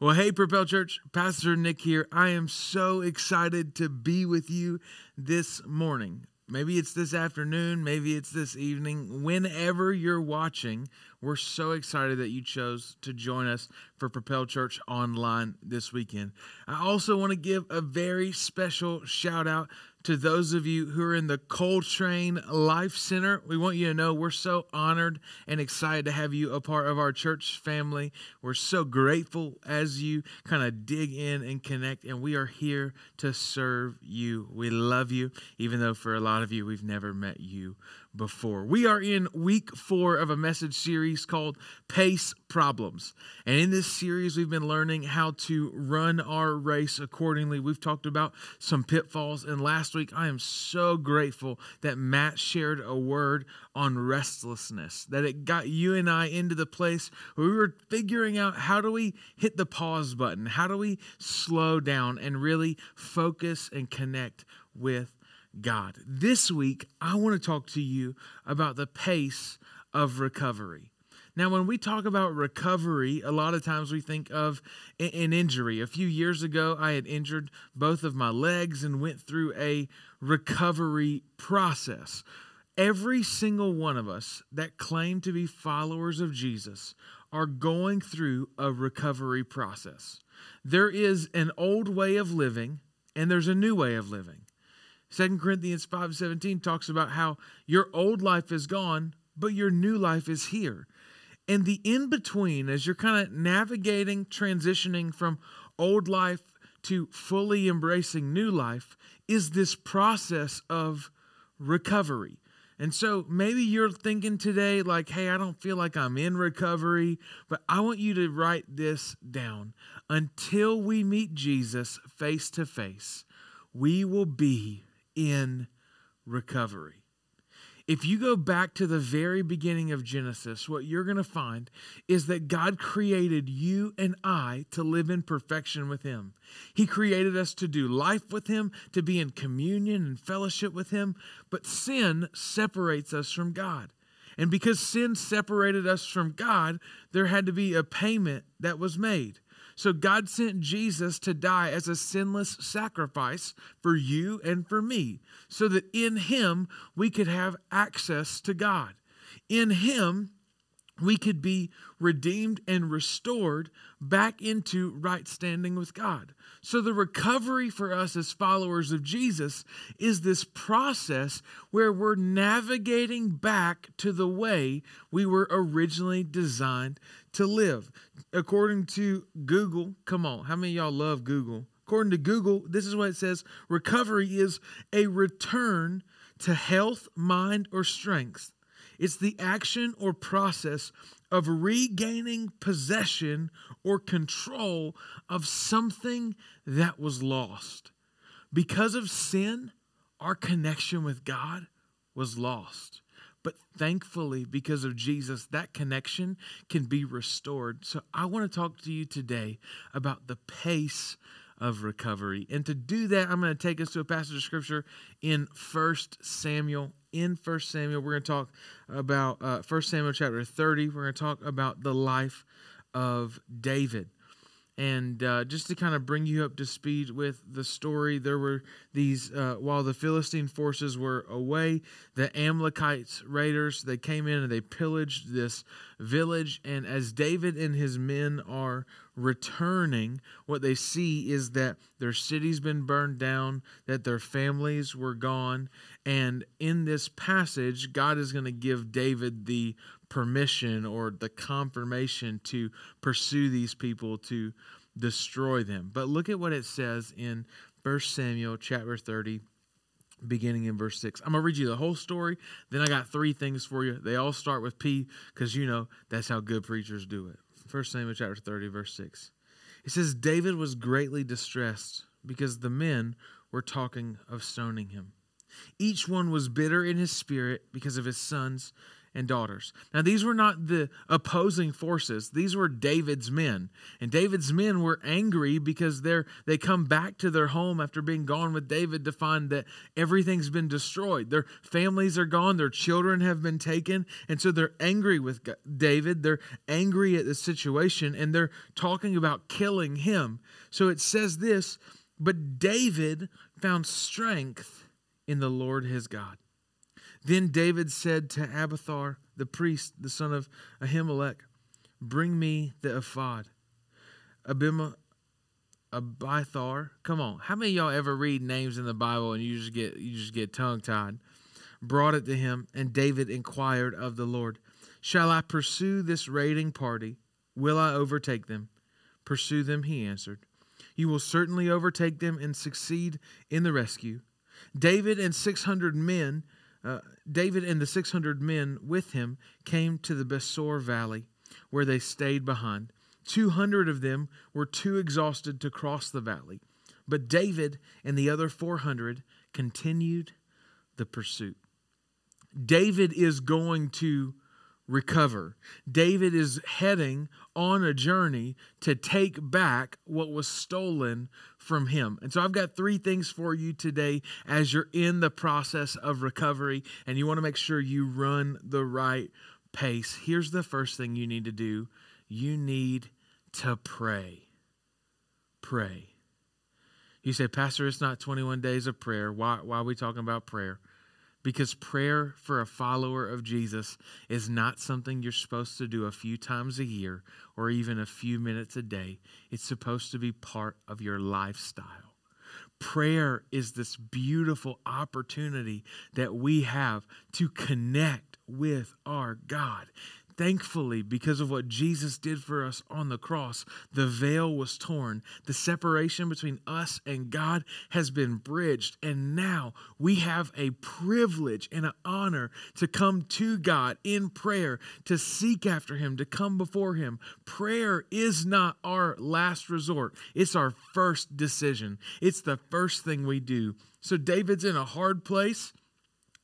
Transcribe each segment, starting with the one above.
Well, hey, Propel Church, Pastor Nick here. I am so excited to be with you this morning. Maybe it's this afternoon, maybe it's this evening. Whenever you're watching, we're so excited that you chose to join us for Propel Church Online this weekend. I also want to give a very special shout out to those of you who are in the Coltrane Life Center. We want you to know we're so honored and excited to have you a part of our church family. We're so grateful as you kind of dig in and connect, and we are here to serve you. We love you, even though for a lot of you, we've never met you before. We are in week four of a message series called Pace Problems. And in this series, we've been learning how to run our race accordingly. We've talked about some pitfalls. And last week, I am so grateful that Matt shared a word on restlessness, that it got you and I into the place where we were figuring out how do we hit the pause button? How do we slow down and really focus and connect with God. This week, I want to talk to you about the pace of recovery. Now, when we talk about recovery, a lot of times we think of an injury. A few years ago, I had injured both of my legs and went through a recovery process. Every single one of us that claim to be followers of Jesus are going through a recovery process. There is an old way of living, and there's a new way of living. Second Corinthians 5:17 talks about how your old life is gone, but your new life is here. And the in between, as you're kind of navigating, transitioning from old life to fully embracing new life, is this process of recovery. And so maybe you're thinking today, like, hey, I don't feel like I'm in recovery, but I want you to write this down. Until we meet Jesus face to face, we will be in recovery. If you go back to the very beginning of Genesis, what you're going to find is that God created you and I to live in perfection with Him. He created us to do life with Him, to be in communion and fellowship with Him, but sin separates us from God. And because sin separated us from God, there had to be a payment that was made. So God sent Jesus to die as a sinless sacrifice for you and for me, so that in Him we could have access to God. In Him, we could be redeemed and restored back into right standing with God. So, the recovery for us as followers of Jesus is this process where we're navigating back to the way we were originally designed to live. According to Google, come on, how many y'all love Google? According to Google, this is what it says recovery is a return to health, mind, or strength it's the action or process of regaining possession or control of something that was lost. Because of sin, our connection with God was lost. But thankfully, because of Jesus, that connection can be restored. So I want to talk to you today about the pace of recovery. And to do that, I'm going to take us to a passage of scripture in First Samuel in First Samuel. We're going to talk about uh, 1 Samuel chapter 30. We're going to talk about the life of David. And uh, just to kind of bring you up to speed with the story, there were these, uh, while the Philistine forces were away, the Amalekites raiders, they came in and they pillaged this village. And as David and his men are returning, what they see is that their city's been burned down, that their families were gone. And in this passage, God is going to give David the permission or the confirmation to pursue these people to destroy them. But look at what it says in 1 Samuel chapter 30 beginning in verse 6. I'm going to read you the whole story. Then I got three things for you. They all start with P because you know that's how good preachers do it. 1 Samuel chapter 30 verse 6. It says David was greatly distressed because the men were talking of stoning him. Each one was bitter in his spirit because of his sons and daughters. Now, these were not the opposing forces. These were David's men. And David's men were angry because they're, they come back to their home after being gone with David to find that everything's been destroyed. Their families are gone, their children have been taken. And so they're angry with David. They're angry at the situation and they're talking about killing him. So it says this But David found strength in the Lord his God. Then David said to Abiathar, the priest, the son of Ahimelech, Bring me the ephod. Abima, Abiathar, come on. How many y'all ever read names in the Bible and you just get you just get tongue tied? Brought it to him, and David inquired of the Lord, Shall I pursue this raiding party? Will I overtake them? Pursue them, he answered. You will certainly overtake them and succeed in the rescue. David and 600 men uh, David and the 600 men with him came to the Besor Valley, where they stayed behind. 200 of them were too exhausted to cross the valley, but David and the other 400 continued the pursuit. David is going to recover. David is heading on a journey to take back what was stolen from him. And so I've got three things for you today as you're in the process of recovery and you want to make sure you run the right pace. Here's the first thing you need to do you need to pray. Pray. You say, Pastor, it's not 21 days of prayer. Why, why are we talking about prayer? Because prayer for a follower of Jesus is not something you're supposed to do a few times a year or even a few minutes a day. It's supposed to be part of your lifestyle. Prayer is this beautiful opportunity that we have to connect with our God. Thankfully, because of what Jesus did for us on the cross, the veil was torn. The separation between us and God has been bridged. And now we have a privilege and an honor to come to God in prayer, to seek after Him, to come before Him. Prayer is not our last resort, it's our first decision. It's the first thing we do. So David's in a hard place.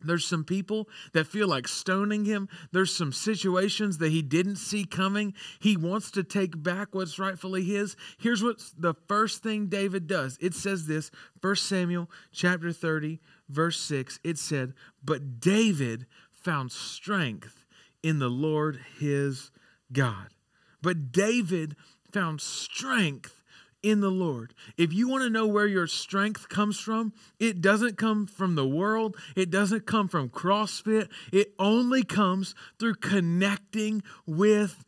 There's some people that feel like stoning him. There's some situations that he didn't see coming. He wants to take back what's rightfully his. Here's what the first thing David does. It says this, 1 Samuel chapter 30, verse 6. It said, "But David found strength in the Lord his God." But David found strength in the Lord. If you want to know where your strength comes from, it doesn't come from the world, it doesn't come from CrossFit, it only comes through connecting with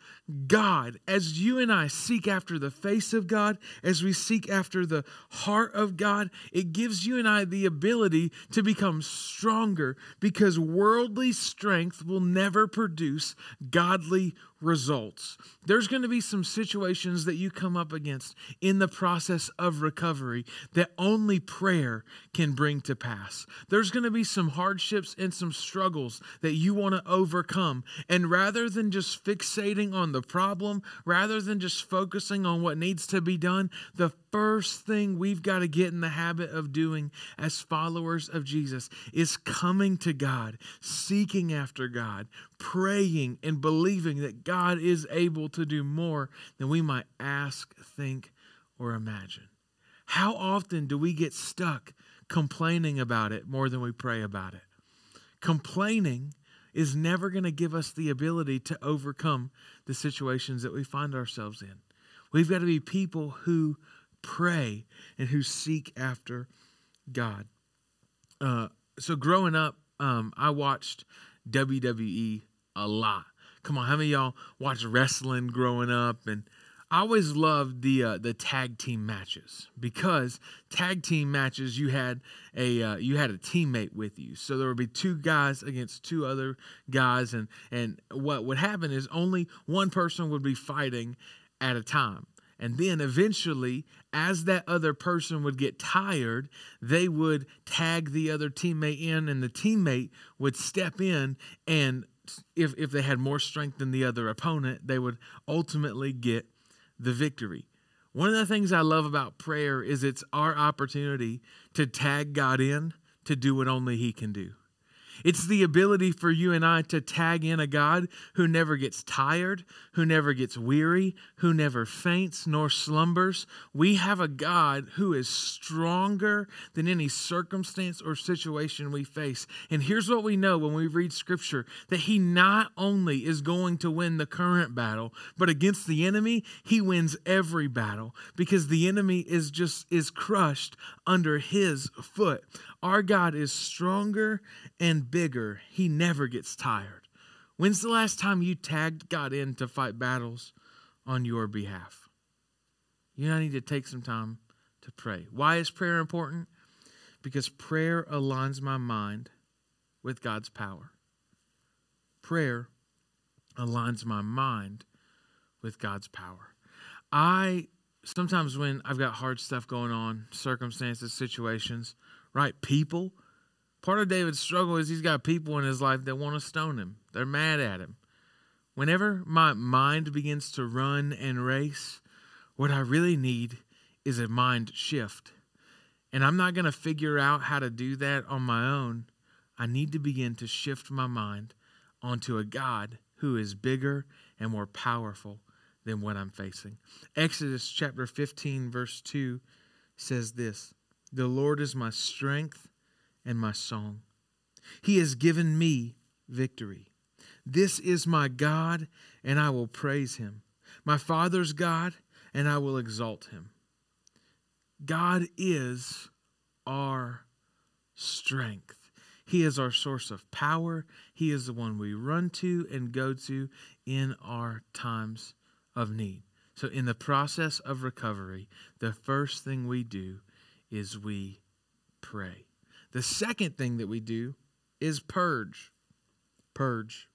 God. As you and I seek after the face of God, as we seek after the heart of God, it gives you and I the ability to become stronger because worldly strength will never produce godly results. There's going to be some situations that you come up against in the process of recovery that only prayer can bring to pass. There's going to be some hardships and some struggles that you want to overcome. And rather than just fixating on the problem, rather than just focusing on what needs to be done, the first thing we've got to get in the habit of doing as followers of Jesus is coming to God, seeking after God, praying and believing that God is able to do more than we might ask, think, or imagine. How often do we get stuck complaining about it more than we pray about it? Complaining is never going to give us the ability to overcome the situations that we find ourselves in. We've got to be people who pray and who seek after God. Uh, so growing up, um, I watched WWE a lot. Come on, how many y'all watched wrestling growing up? And I always loved the uh, the tag team matches because tag team matches you had a uh, you had a teammate with you, so there would be two guys against two other guys, and and what would happen is only one person would be fighting at a time. And then eventually, as that other person would get tired, they would tag the other teammate in, and the teammate would step in. And if, if they had more strength than the other opponent, they would ultimately get the victory. One of the things I love about prayer is it's our opportunity to tag God in to do what only He can do. It's the ability for you and I to tag in a God who never gets tired, who never gets weary, who never faints nor slumbers. We have a God who is stronger than any circumstance or situation we face. And here's what we know when we read scripture that He not only is going to win the current battle, but against the enemy, He wins every battle because the enemy is just is crushed under His foot. Our God is stronger and bigger. He never gets tired. When's the last time you tagged God in to fight battles on your behalf? You know, I need to take some time to pray. Why is prayer important? Because prayer aligns my mind with God's power. Prayer aligns my mind with God's power. I sometimes when I've got hard stuff going on, circumstances, situations, right? People. Part of David's struggle is he's got people in his life that want to stone him. They're mad at him. Whenever my mind begins to run and race, what I really need is a mind shift. And I'm not going to figure out how to do that on my own. I need to begin to shift my mind onto a God who is bigger and more powerful than what I'm facing. Exodus chapter 15, verse 2 says this the Lord is my strength and my song. He has given me victory. This is my God, and I will praise him. My Father's God, and I will exalt him. God is our strength. He is our source of power. He is the one we run to and go to in our times of need. So, in the process of recovery, the first thing we do is we pray. The second thing that we do is purge. Purge.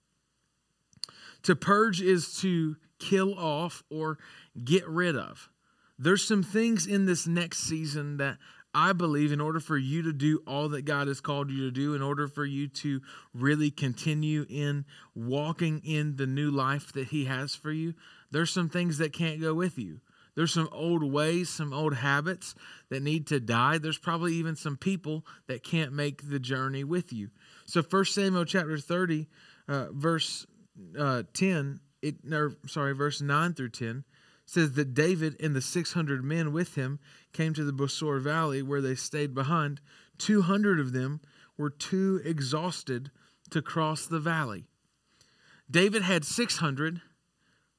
To purge is to kill off or get rid of. There's some things in this next season that I believe in order for you to do all that God has called you to do, in order for you to really continue in walking in the new life that He has for you, there's some things that can't go with you. There's some old ways, some old habits that need to die. There's probably even some people that can't make the journey with you. So 1 Samuel chapter 30, uh, verse uh, 10, it, or, sorry, verse 9 through 10, says that David and the 600 men with him came to the Besor Valley where they stayed behind. 200 of them were too exhausted to cross the valley. David had 600,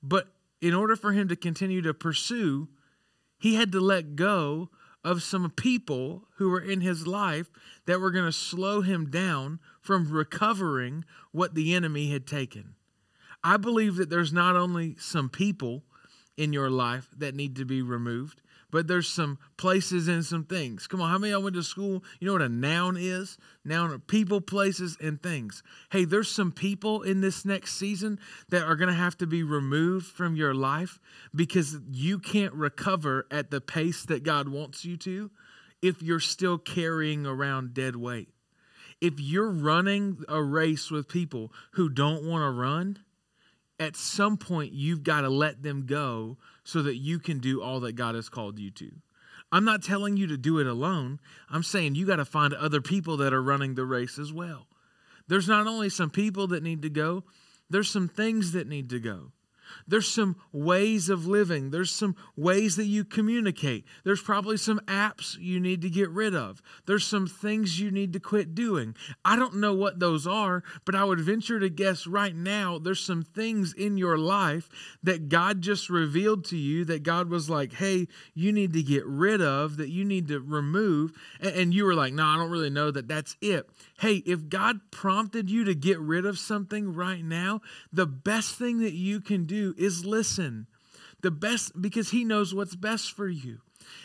but in order for him to continue to pursue, he had to let go of some people who were in his life that were going to slow him down from recovering what the enemy had taken. I believe that there's not only some people in your life that need to be removed, but there's some places and some things. Come on, how many of y'all went to school? You know what a noun is? Noun are people, places, and things. Hey, there's some people in this next season that are going to have to be removed from your life because you can't recover at the pace that God wants you to if you're still carrying around dead weight. If you're running a race with people who don't want to run, at some point you've got to let them go so that you can do all that God has called you to. I'm not telling you to do it alone. I'm saying you got to find other people that are running the race as well. There's not only some people that need to go, there's some things that need to go. There's some ways of living. There's some ways that you communicate. There's probably some apps you need to get rid of. There's some things you need to quit doing. I don't know what those are, but I would venture to guess right now there's some things in your life that God just revealed to you that God was like, hey, you need to get rid of, that you need to remove. And you were like, no, I don't really know that that's it. Hey, if God prompted you to get rid of something right now, the best thing that you can do is listen. The best, because He knows what's best for you.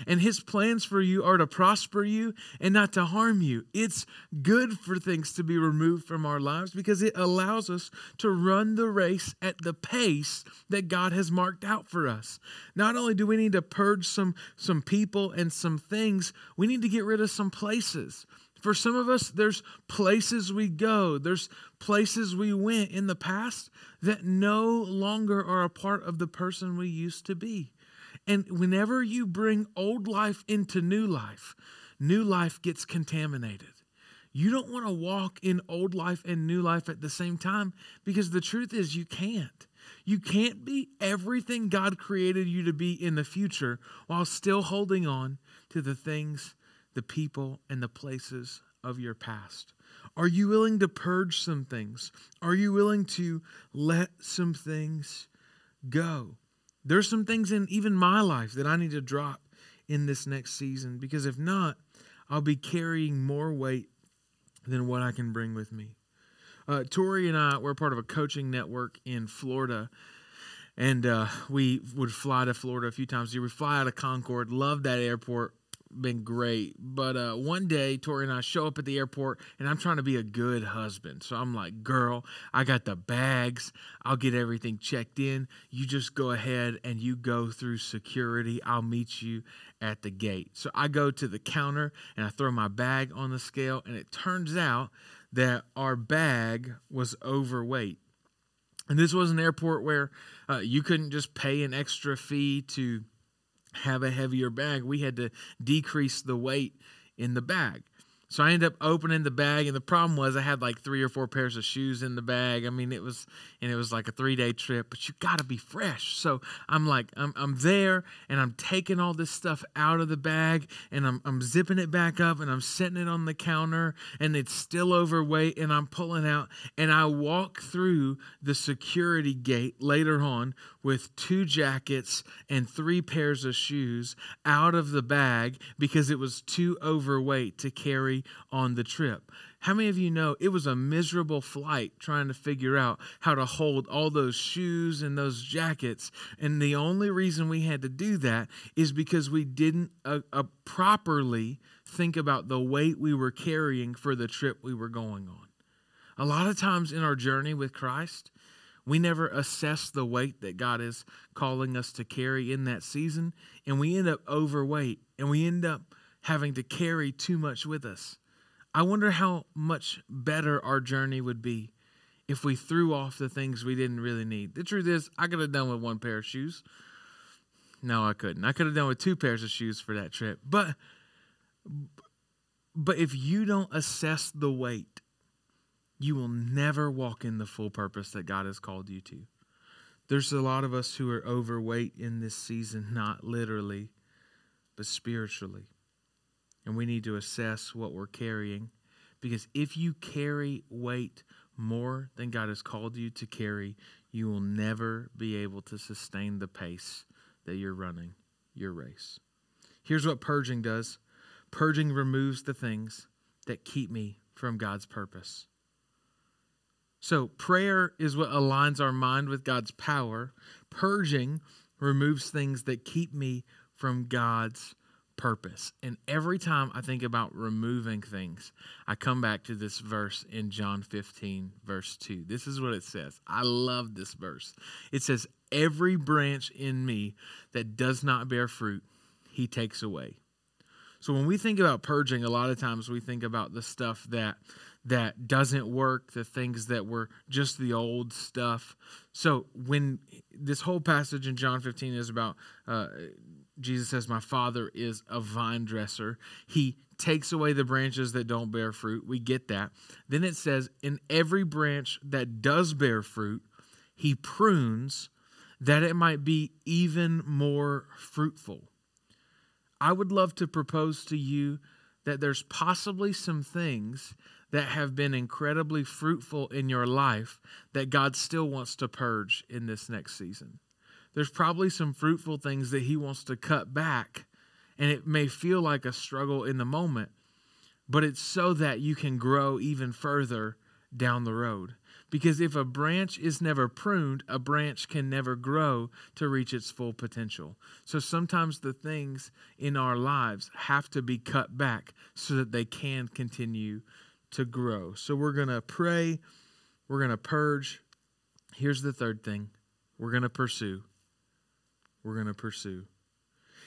And His plans for you are to prosper you and not to harm you. It's good for things to be removed from our lives because it allows us to run the race at the pace that God has marked out for us. Not only do we need to purge some, some people and some things, we need to get rid of some places. For some of us, there's places we go, there's places we went in the past that no longer are a part of the person we used to be. And whenever you bring old life into new life, new life gets contaminated. You don't want to walk in old life and new life at the same time because the truth is you can't. You can't be everything God created you to be in the future while still holding on to the things, the people, and the places of your past. Are you willing to purge some things? Are you willing to let some things go? There's some things in even my life that I need to drop in this next season because if not, I'll be carrying more weight than what I can bring with me. Uh, Tori and I were part of a coaching network in Florida, and uh, we would fly to Florida a few times a year. We fly out of Concord, love that airport, been great. But uh, one day, Tori and I show up at the airport, and I'm trying to be a good husband. So I'm like, girl, I got the bags. I'll get everything checked in. You just go ahead and you go through security. I'll meet you at the gate. So I go to the counter and I throw my bag on the scale, and it turns out that our bag was overweight. And this was an airport where uh, you couldn't just pay an extra fee to have a heavier bag, we had to decrease the weight in the bag. So I ended up opening the bag, and the problem was I had like three or four pairs of shoes in the bag. I mean, it was, and it was like a three day trip, but you got to be fresh. So I'm like, I'm, I'm there, and I'm taking all this stuff out of the bag, and I'm, I'm zipping it back up, and I'm setting it on the counter, and it's still overweight, and I'm pulling out, and I walk through the security gate later on with two jackets and three pairs of shoes out of the bag because it was too overweight to carry on the trip. How many of you know it was a miserable flight trying to figure out how to hold all those shoes and those jackets? And the only reason we had to do that is because we didn't uh, uh, properly think about the weight we were carrying for the trip we were going on. A lot of times in our journey with Christ, we never assess the weight that God is calling us to carry in that season, and we end up overweight and we end up having to carry too much with us. I wonder how much better our journey would be if we threw off the things we didn't really need. The truth is, I could have done with one pair of shoes. No, I couldn't. I could have done with two pairs of shoes for that trip. But but if you don't assess the weight you will never walk in the full purpose that God has called you to. There's a lot of us who are overweight in this season, not literally, but spiritually. And we need to assess what we're carrying. Because if you carry weight more than God has called you to carry, you will never be able to sustain the pace that you're running your race. Here's what purging does purging removes the things that keep me from God's purpose. So, prayer is what aligns our mind with God's power. Purging removes things that keep me from God's purpose. And every time I think about removing things, I come back to this verse in John 15, verse 2. This is what it says. I love this verse. It says, Every branch in me that does not bear fruit, he takes away. So when we think about purging, a lot of times we think about the stuff that that doesn't work, the things that were just the old stuff. So when this whole passage in John 15 is about uh, Jesus says, My Father is a vine dresser. He takes away the branches that don't bear fruit. We get that. Then it says, In every branch that does bear fruit, He prunes that it might be even more fruitful. I would love to propose to you that there's possibly some things that have been incredibly fruitful in your life that God still wants to purge in this next season. There's probably some fruitful things that He wants to cut back, and it may feel like a struggle in the moment, but it's so that you can grow even further down the road. Because if a branch is never pruned, a branch can never grow to reach its full potential. So sometimes the things in our lives have to be cut back so that they can continue to grow. So we're going to pray, we're going to purge. Here's the third thing we're going to pursue. We're going to pursue.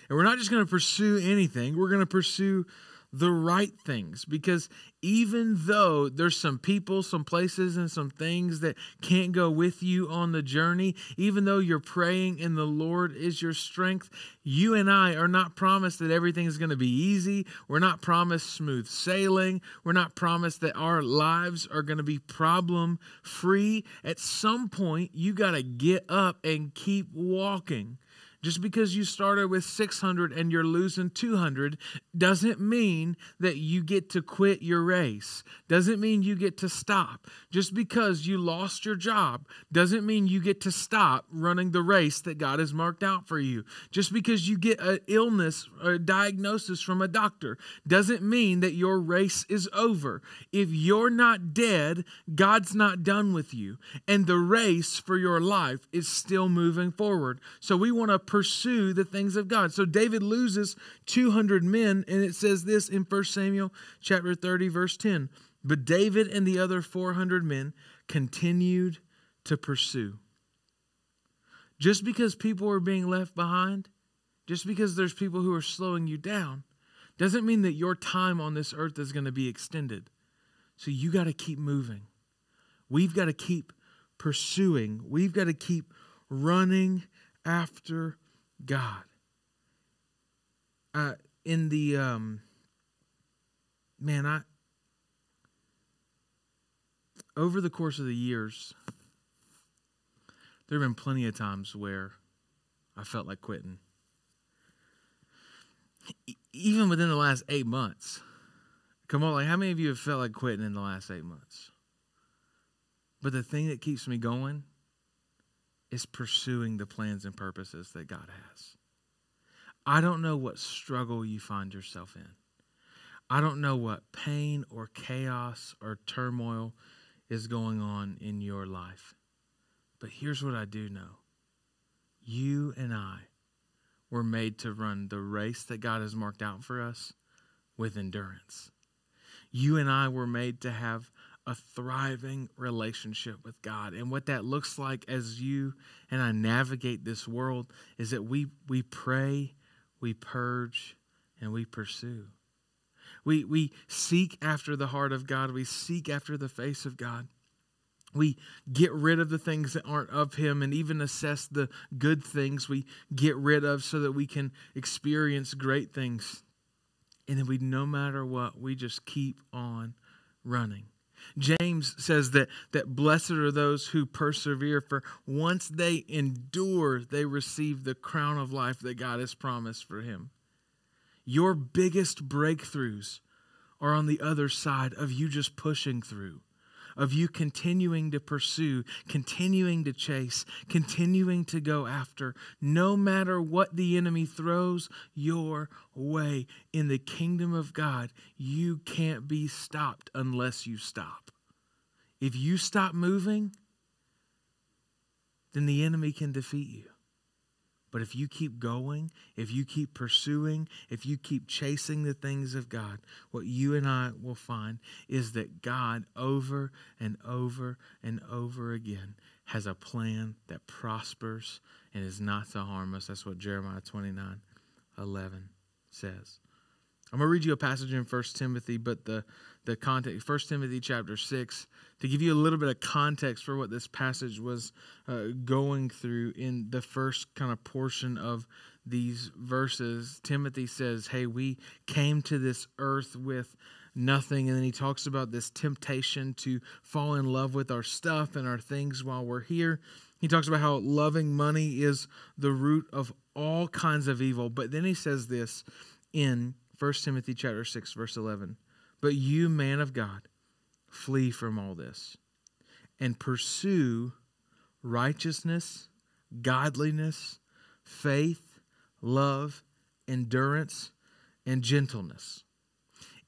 And we're not just going to pursue anything, we're going to pursue the right things because even though there's some people, some places, and some things that can't go with you on the journey, even though you're praying and the Lord is your strength, you and I are not promised that everything is going to be easy. We're not promised smooth sailing. We're not promised that our lives are going to be problem free. At some point, you got to get up and keep walking. Just because you started with 600 and you're losing 200 doesn't mean that you get to quit your race. Doesn't mean you get to stop. Just because you lost your job doesn't mean you get to stop running the race that God has marked out for you. Just because you get an illness or a diagnosis from a doctor doesn't mean that your race is over. If you're not dead, God's not done with you. And the race for your life is still moving forward. So we want to pursue the things of God. So David loses 200 men, and it says this in 1 Samuel chapter 30, verse 10. But David and the other 400 men continued to pursue. Just because people are being left behind, just because there's people who are slowing you down, doesn't mean that your time on this earth is going to be extended. So you got to keep moving. We've got to keep pursuing. We've got to keep running after God. Uh, in the um, man, I over the course of the years, there have been plenty of times where I felt like quitting. Even within the last eight months. Come on, like how many of you have felt like quitting in the last eight months? But the thing that keeps me going is pursuing the plans and purposes that God has. I don't know what struggle you find yourself in. I don't know what pain or chaos or turmoil is going on in your life. But here's what I do know you and I were made to run the race that God has marked out for us with endurance. You and I were made to have a thriving relationship with God. And what that looks like as you and I navigate this world is that we, we pray, we purge, and we pursue. We, we seek after the heart of God, we seek after the face of God. We get rid of the things that aren't of Him and even assess the good things we get rid of so that we can experience great things. And then we, no matter what, we just keep on running. James says that, that blessed are those who persevere, for once they endure, they receive the crown of life that God has promised for him. Your biggest breakthroughs are on the other side of you just pushing through of you continuing to pursue, continuing to chase, continuing to go after, no matter what the enemy throws your way. In the kingdom of God, you can't be stopped unless you stop. If you stop moving, then the enemy can defeat you. But if you keep going, if you keep pursuing, if you keep chasing the things of God, what you and I will find is that God, over and over and over again, has a plan that prospers and is not to harm us. That's what Jeremiah 29 11 says. I'm going to read you a passage in 1 Timothy, but the, the context, 1 Timothy chapter 6, to give you a little bit of context for what this passage was uh, going through in the first kind of portion of these verses. Timothy says, Hey, we came to this earth with nothing. And then he talks about this temptation to fall in love with our stuff and our things while we're here. He talks about how loving money is the root of all kinds of evil. But then he says this in 1 Timothy chapter 6 verse 11. But you man of God, flee from all this and pursue righteousness, godliness, faith, love, endurance, and gentleness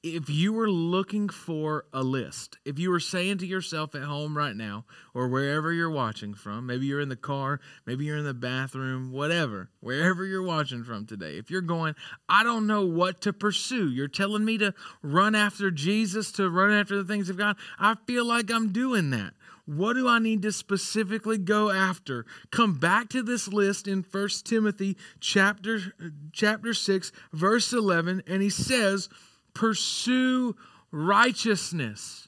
if you were looking for a list, if you were saying to yourself at home right now, or wherever you're watching from, maybe you're in the car, maybe you're in the bathroom, whatever, wherever you're watching from today, if you're going, I don't know what to pursue, you're telling me to run after Jesus, to run after the things of God, I feel like I'm doing that. What do I need to specifically go after? Come back to this list in 1 Timothy chapter chapter 6 verse 11 and he says pursue righteousness.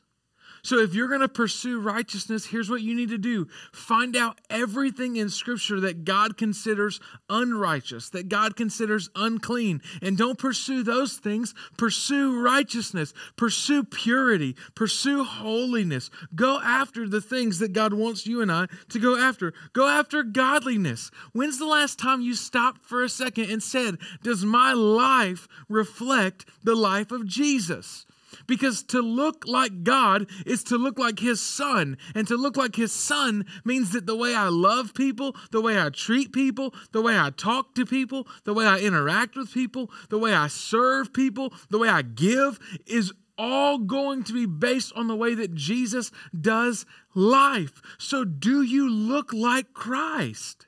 So, if you're going to pursue righteousness, here's what you need to do find out everything in Scripture that God considers unrighteous, that God considers unclean. And don't pursue those things. Pursue righteousness, pursue purity, pursue holiness. Go after the things that God wants you and I to go after. Go after godliness. When's the last time you stopped for a second and said, Does my life reflect the life of Jesus? Because to look like God is to look like His Son. And to look like His Son means that the way I love people, the way I treat people, the way I talk to people, the way I interact with people, the way I serve people, the way I give is all going to be based on the way that Jesus does life. So, do you look like Christ?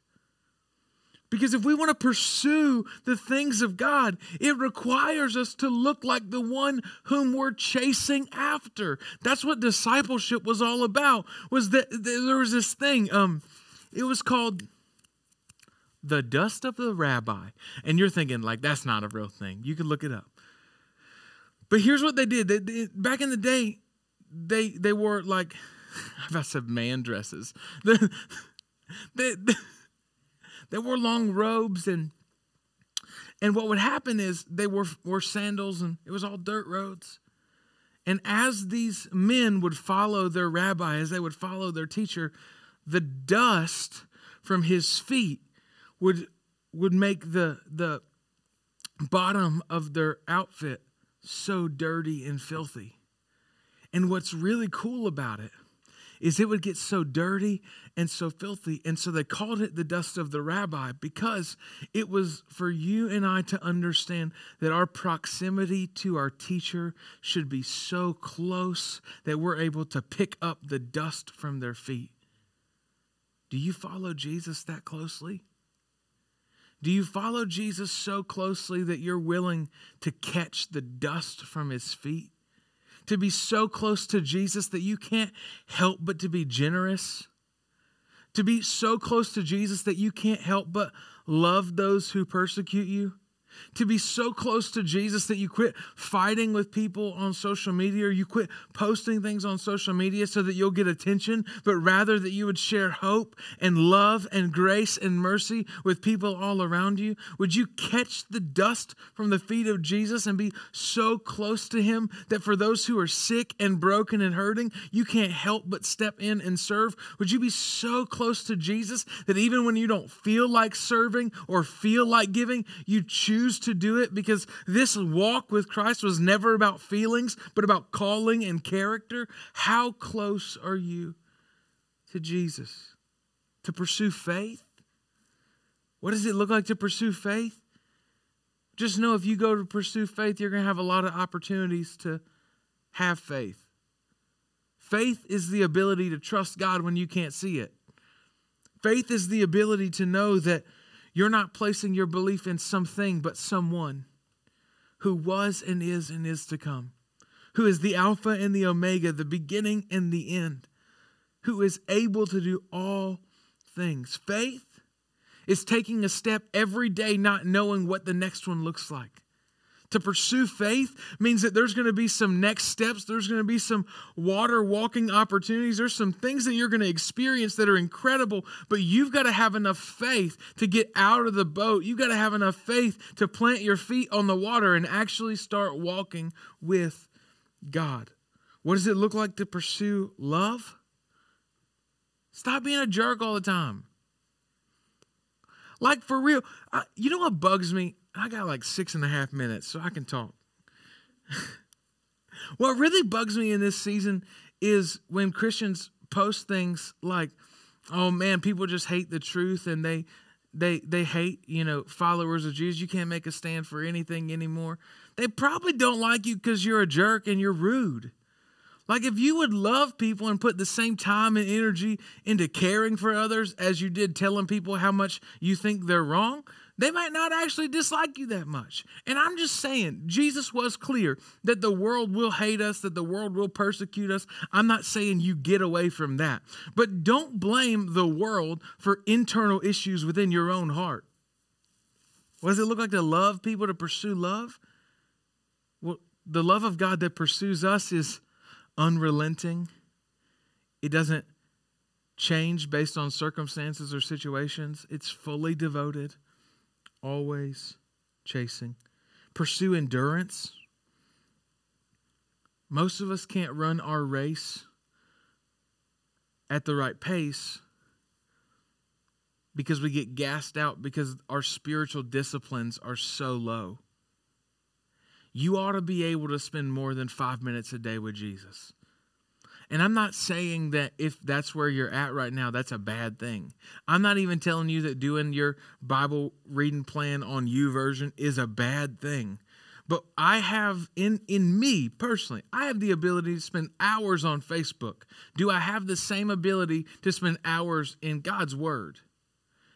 Because if we want to pursue the things of God, it requires us to look like the one whom we're chasing after. That's what discipleship was all about. Was that there was this thing um it was called the dust of the rabbi. And you're thinking like that's not a real thing. You can look it up. But here's what they did. They, they, back in the day, they they wore like I've said man dresses. they, they they wore long robes and and what would happen is they wore, wore sandals and it was all dirt roads. And as these men would follow their rabbi, as they would follow their teacher, the dust from his feet would would make the the bottom of their outfit so dirty and filthy. And what's really cool about it is it would get so dirty and so filthy. And so they called it the dust of the rabbi because it was for you and I to understand that our proximity to our teacher should be so close that we're able to pick up the dust from their feet. Do you follow Jesus that closely? Do you follow Jesus so closely that you're willing to catch the dust from his feet? To be so close to Jesus that you can't help but to be generous, to be so close to Jesus that you can't help but love those who persecute you to be so close to Jesus that you quit fighting with people on social media or you quit posting things on social media so that you'll get attention, but rather that you would share hope and love and grace and mercy with people all around you? Would you catch the dust from the feet of Jesus and be so close to Him that for those who are sick and broken and hurting, you can't help but step in and serve? Would you be so close to Jesus that even when you don't feel like serving or feel like giving, you choose? Choose to do it because this walk with Christ was never about feelings, but about calling and character. How close are you to Jesus? To pursue faith? What does it look like to pursue faith? Just know if you go to pursue faith, you're going to have a lot of opportunities to have faith. Faith is the ability to trust God when you can't see it. Faith is the ability to know that you're not placing your belief in something, but someone who was and is and is to come, who is the Alpha and the Omega, the beginning and the end, who is able to do all things. Faith is taking a step every day, not knowing what the next one looks like. To pursue faith means that there's going to be some next steps. There's going to be some water walking opportunities. There's some things that you're going to experience that are incredible, but you've got to have enough faith to get out of the boat. You've got to have enough faith to plant your feet on the water and actually start walking with God. What does it look like to pursue love? Stop being a jerk all the time. Like for real, I, you know what bugs me? I got like six and a half minutes, so I can talk. what really bugs me in this season is when Christians post things like, "Oh man, people just hate the truth and they they they hate you know followers of Jesus. You can't make a stand for anything anymore." They probably don't like you because you're a jerk and you're rude. Like if you would love people and put the same time and energy into caring for others as you did telling people how much you think they're wrong, they might not actually dislike you that much. And I'm just saying, Jesus was clear that the world will hate us, that the world will persecute us. I'm not saying you get away from that. But don't blame the world for internal issues within your own heart. What does it look like to love people, to pursue love? Well, the love of God that pursues us is unrelenting. It doesn't change based on circumstances or situations. It's fully devoted, always chasing. Pursue endurance. Most of us can't run our race at the right pace because we get gassed out because our spiritual disciplines are so low. You ought to be able to spend more than five minutes a day with Jesus. And I'm not saying that if that's where you're at right now, that's a bad thing. I'm not even telling you that doing your Bible reading plan on YouVersion is a bad thing. But I have in in me personally, I have the ability to spend hours on Facebook. Do I have the same ability to spend hours in God's word?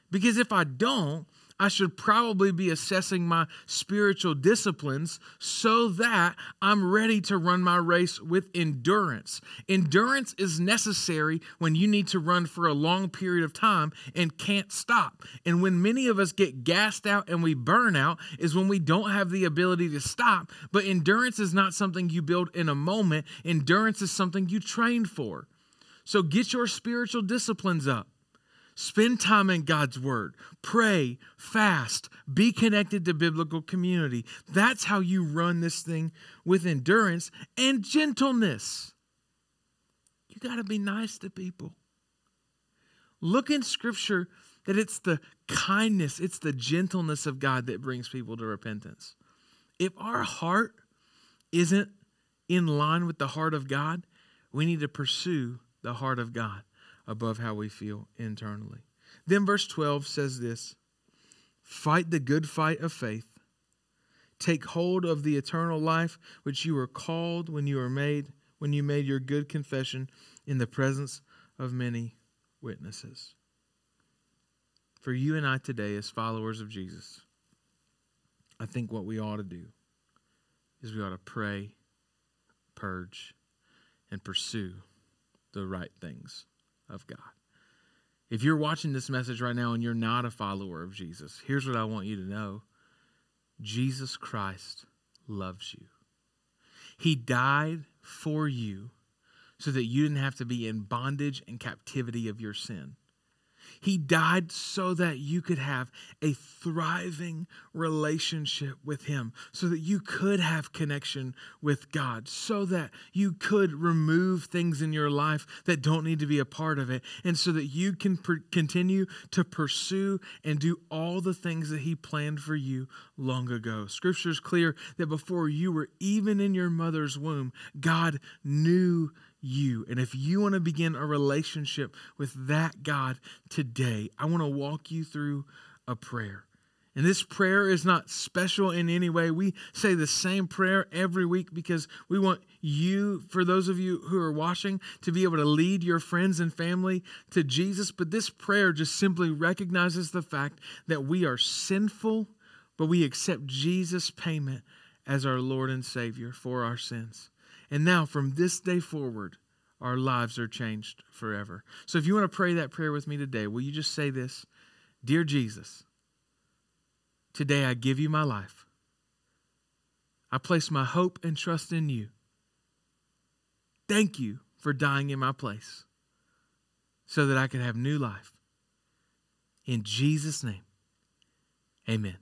Because if I don't, I should probably be assessing my spiritual disciplines so that I'm ready to run my race with endurance. Endurance is necessary when you need to run for a long period of time and can't stop. And when many of us get gassed out and we burn out, is when we don't have the ability to stop. But endurance is not something you build in a moment, endurance is something you train for. So get your spiritual disciplines up. Spend time in God's Word. Pray, fast, be connected to biblical community. That's how you run this thing with endurance and gentleness. You got to be nice to people. Look in Scripture that it's the kindness, it's the gentleness of God that brings people to repentance. If our heart isn't in line with the heart of God, we need to pursue the heart of God above how we feel internally. Then verse 12 says this Fight the good fight of faith. Take hold of the eternal life which you were called when you were made, when you made your good confession in the presence of many witnesses. For you and I today, as followers of Jesus, I think what we ought to do is we ought to pray, purge, and pursue the right things of God. If you're watching this message right now and you're not a follower of Jesus, here's what I want you to know Jesus Christ loves you. He died for you so that you didn't have to be in bondage and captivity of your sin. He died so that you could have a thriving relationship with Him, so that you could have connection with God, so that you could remove things in your life that don't need to be a part of it, and so that you can per- continue to pursue and do all the things that He planned for you long ago. Scripture is clear that before you were even in your mother's womb, God knew you. And if you want to begin a relationship with that God today, I want to walk you through a prayer. And this prayer is not special in any way. We say the same prayer every week because we want you, for those of you who are watching, to be able to lead your friends and family to Jesus. But this prayer just simply recognizes the fact that we are sinful, but we accept Jesus' payment as our Lord and Savior for our sins. And now, from this day forward, our lives are changed forever. So, if you want to pray that prayer with me today, will you just say this Dear Jesus, today I give you my life. I place my hope and trust in you. Thank you for dying in my place so that I could have new life. In Jesus' name, amen.